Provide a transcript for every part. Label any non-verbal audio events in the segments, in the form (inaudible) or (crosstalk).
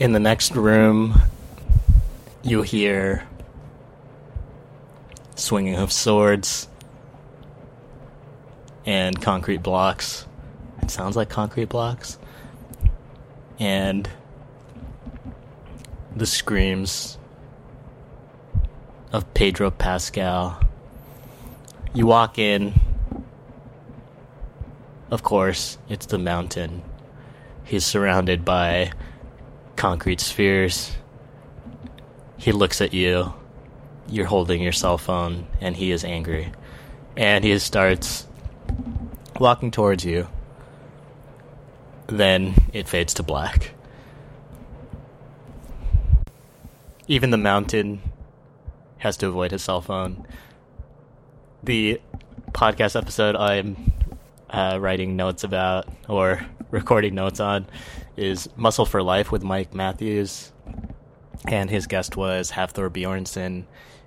In the next room, you hear swinging of swords and concrete blocks. It sounds like concrete blocks. And the screams of Pedro Pascal. You walk in. Of course, it's the mountain. He's surrounded by concrete spheres. He looks at you. You're holding your cell phone, and he is angry. And he starts walking towards you. Then it fades to black. Even the mountain has to avoid his cell phone. The podcast episode I'm uh, writing notes about or recording notes on is Muscle for Life with Mike Matthews, and his guest was Hafthor Bjornsson.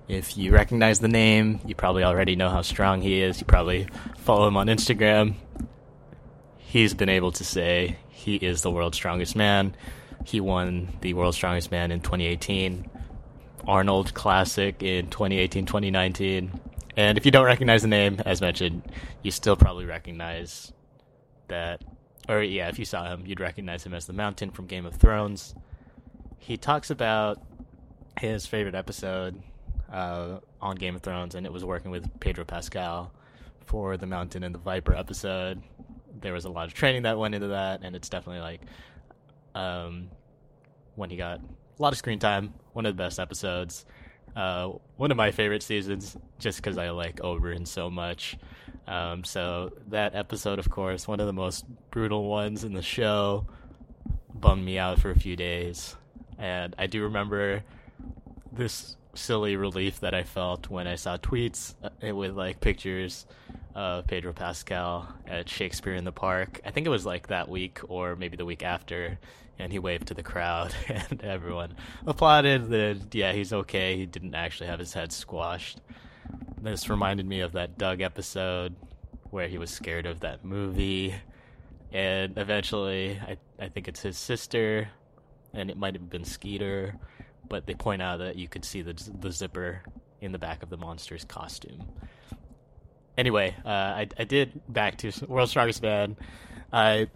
If you recognize the name, you probably already know how strong he is. You probably follow him on Instagram. He's been able to say he is the world's strongest man. He won the world's strongest man in 2018, Arnold Classic in 2018 2019. And if you don't recognize the name, as mentioned, you still probably recognize that, or yeah, if you saw him, you'd recognize him as the Mountain from Game of Thrones. He talks about his favorite episode uh, on Game of Thrones, and it was working with Pedro Pascal for the Mountain and the Viper episode. There was a lot of training that went into that, and it's definitely like um, when he got a lot of screen time, one of the best episodes. Uh, one of my favorite seasons, just because I like Oberyn so much. Um, so that episode, of course, one of the most brutal ones in the show, bummed me out for a few days, and I do remember this silly relief that I felt when I saw tweets uh, with like pictures of Pedro Pascal at Shakespeare in the Park. I think it was like that week or maybe the week after, and he waved to the crowd, (laughs) and everyone applauded that yeah he's okay. He didn't actually have his head squashed. This reminded me of that Doug episode where he was scared of that movie, and eventually I I think it's his sister, and it might have been Skeeter, but they point out that you could see the the zipper in the back of the monster's costume. Anyway, uh, I I did back to (laughs) World's Strongest Man. I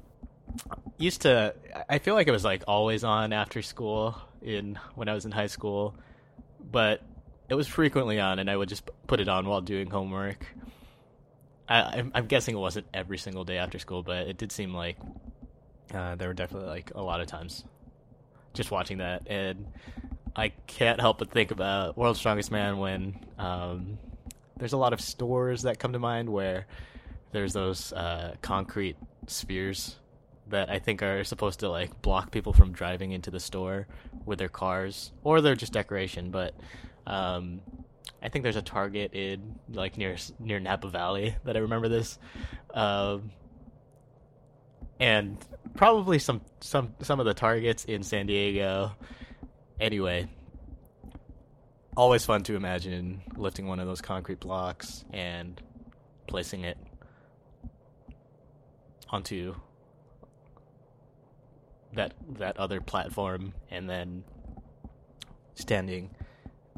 used to I feel like it was like always on after school in when I was in high school, but it was frequently on, and I would just put it on while doing homework. I, I'm guessing it wasn't every single day after school, but it did seem like uh, there were definitely like a lot of times just watching that, and I can't help but think about World's Strongest Man when um, there's a lot of stores that come to mind where there's those uh, concrete spheres that I think are supposed to like block people from driving into the store with their cars, or they're just decoration. But um, I think there's a Target in like near near Napa Valley that I remember this, um, and probably some some some of the Targets in San Diego. Anyway, always fun to imagine lifting one of those concrete blocks and placing it onto that that other platform and then standing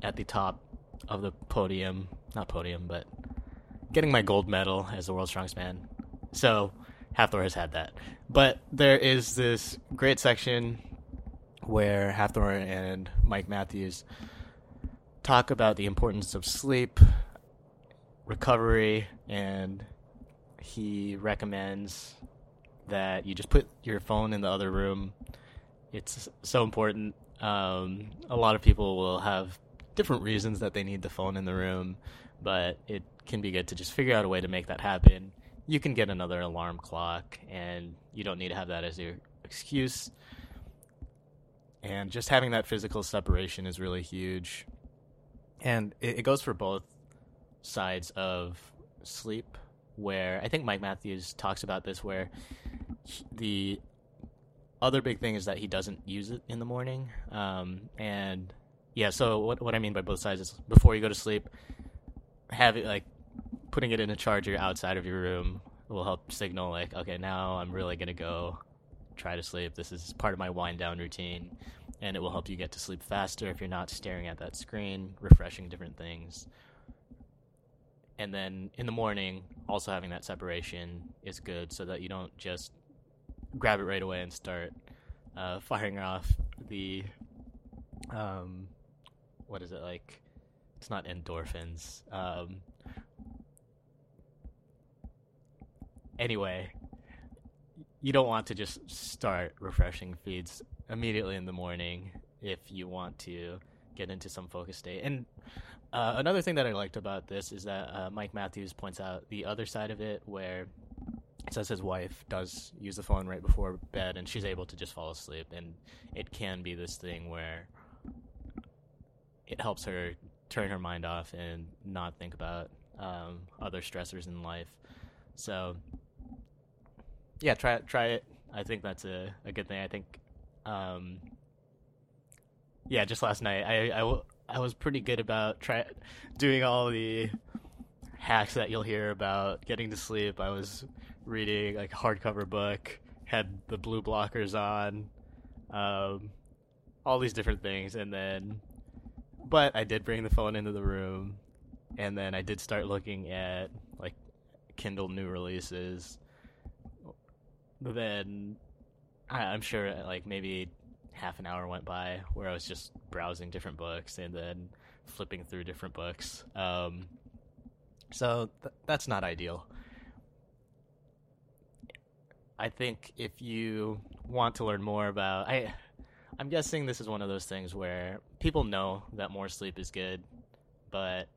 at the top of the podium not podium but getting my gold medal as the world's strongest man so Hafthor has had that but there is this great section where Hafthor and Mike Matthews talk about the importance of sleep recovery and he recommends that you just put your phone in the other room. It's so important. Um, a lot of people will have different reasons that they need the phone in the room, but it can be good to just figure out a way to make that happen. You can get another alarm clock, and you don't need to have that as your excuse. And just having that physical separation is really huge. And it, it goes for both sides of sleep, where I think Mike Matthews talks about this, where the other big thing is that he doesn't use it in the morning. Um, and yeah, so what what I mean by both sides is before you go to sleep, have it like putting it in a charger outside of your room will help signal like, okay, now I'm really gonna go try to sleep. This is part of my wind down routine. and it will help you get to sleep faster if you're not staring at that screen, refreshing different things. And then in the morning, also having that separation is good so that you don't just grab it right away and start uh, firing off the um, what is it like? It's not endorphins. Um, anyway, you don't want to just start refreshing feeds immediately in the morning if you want to get into some focus state. And uh, another thing that I liked about this is that uh, Mike Matthews points out the other side of it, where it says his wife does use the phone right before bed, and she's able to just fall asleep. And it can be this thing where it helps her turn her mind off and not think about um, other stressors in life. So, yeah, try it. Try it. I think that's a, a good thing. I think, um, yeah, just last night I, I, I was pretty good about try doing all the hacks that you'll hear about getting to sleep. I was reading like a hardcover book, had the blue blockers on, um, all these different things, and then but I did bring the phone into the room, and then I did start looking at like Kindle new releases. Then I, I'm sure like maybe half an hour went by where I was just browsing different books and then flipping through different books. Um, so th- that's not ideal. I think if you want to learn more about I I'm guessing this is one of those things where people know that more sleep is good, but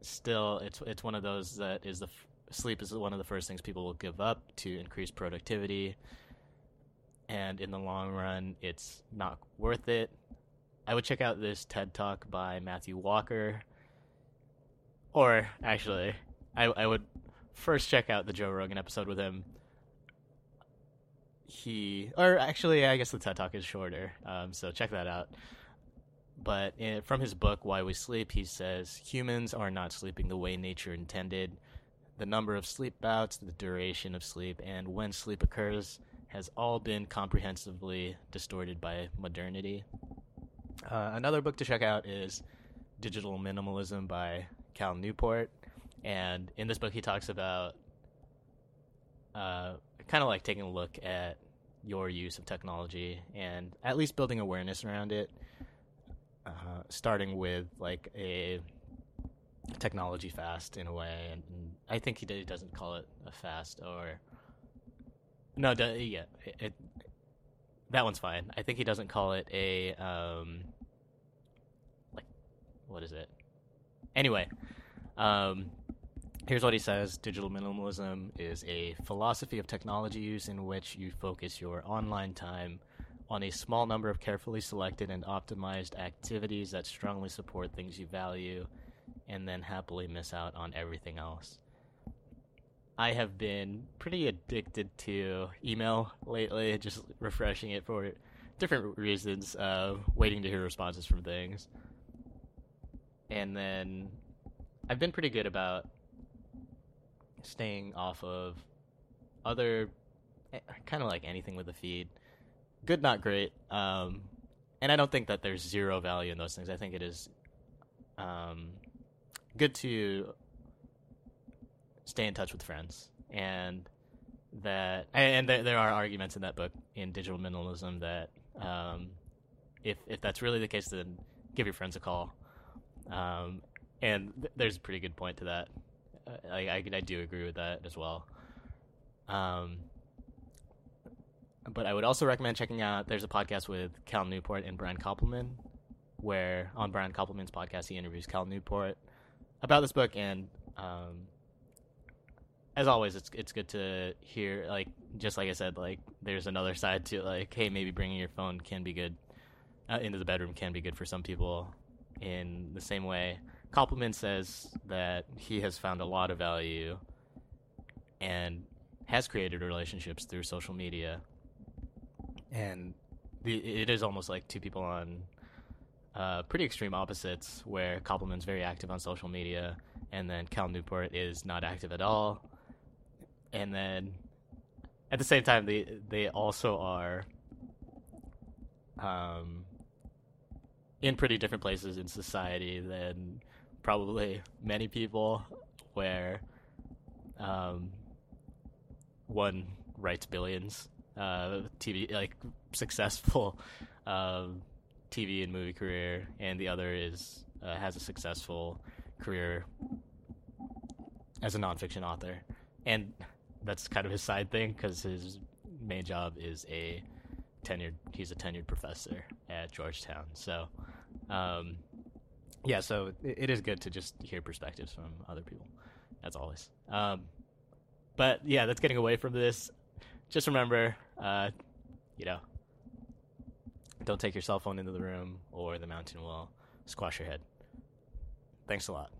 still, it's it's one of those that is the f- sleep is one of the first things people will give up to increase productivity, and in the long run, it's not worth it. I would check out this TED talk by Matthew Walker, or actually, I I would first check out the Joe Rogan episode with him he, or actually, I guess the TED Talk is shorter, um, so check that out. But in, from his book, Why We Sleep, he says humans are not sleeping the way nature intended. The number of sleep bouts, the duration of sleep, and when sleep occurs has all been comprehensively distorted by modernity. Uh, another book to check out is Digital Minimalism by Cal Newport. And in this book, he talks about uh, kind of like taking a look at your use of technology and at least building awareness around it. Uh, starting with like a technology fast in a way, and, and I think he, he, doesn't call it a fast or no, yeah, it, it, that one's fine. I think he doesn't call it a um, like what is it? Anyway, um, Here's what he says Digital minimalism is a philosophy of technology use in which you focus your online time on a small number of carefully selected and optimized activities that strongly support things you value and then happily miss out on everything else. I have been pretty addicted to email lately, just refreshing it for different reasons, uh, waiting to hear responses from things. And then I've been pretty good about staying off of other eh, kind of like anything with the feed. Good, not great. Um, and I don't think that there's zero value in those things. I think it is um, good to stay in touch with friends, and that and there, there are arguments in that book in digital minimalism that um, if if that's really the case, then give your friends a call. Um, and th- there's a pretty good point to that. I, I, I do agree with that as well. Um, but I would also recommend checking out. There's a podcast with Cal Newport and Brian Koppelman, where on Brian Koppelman's podcast he interviews Cal Newport about this book, and um, as always, it's it's good to hear. Like just like I said, like there's another side to like, hey, maybe bringing your phone can be good uh, into the bedroom can be good for some people. In the same way, Koppelman says that he has found a lot of value and has created relationships through social media. And the, it is almost like two people on uh, pretty extreme opposites, where Koppelman's very active on social media, and then Cal Newport is not active at all. And then at the same time, they they also are um, in pretty different places in society than probably many people, where um, one writes billions, uh, TV like successful (laughs) um, TV and movie career, and the other is uh, has a successful career as a nonfiction author, and that's kind of his side thing because his main job is a tenured. He's a tenured professor at Georgetown. So, um, yeah, so it, is good to just hear perspectives from other people, as always. Um, but yeah, that's getting away from this. Just remember, uh, you know, don't take your cell phone into the room, or the mountain will squash your head. Thanks a lot.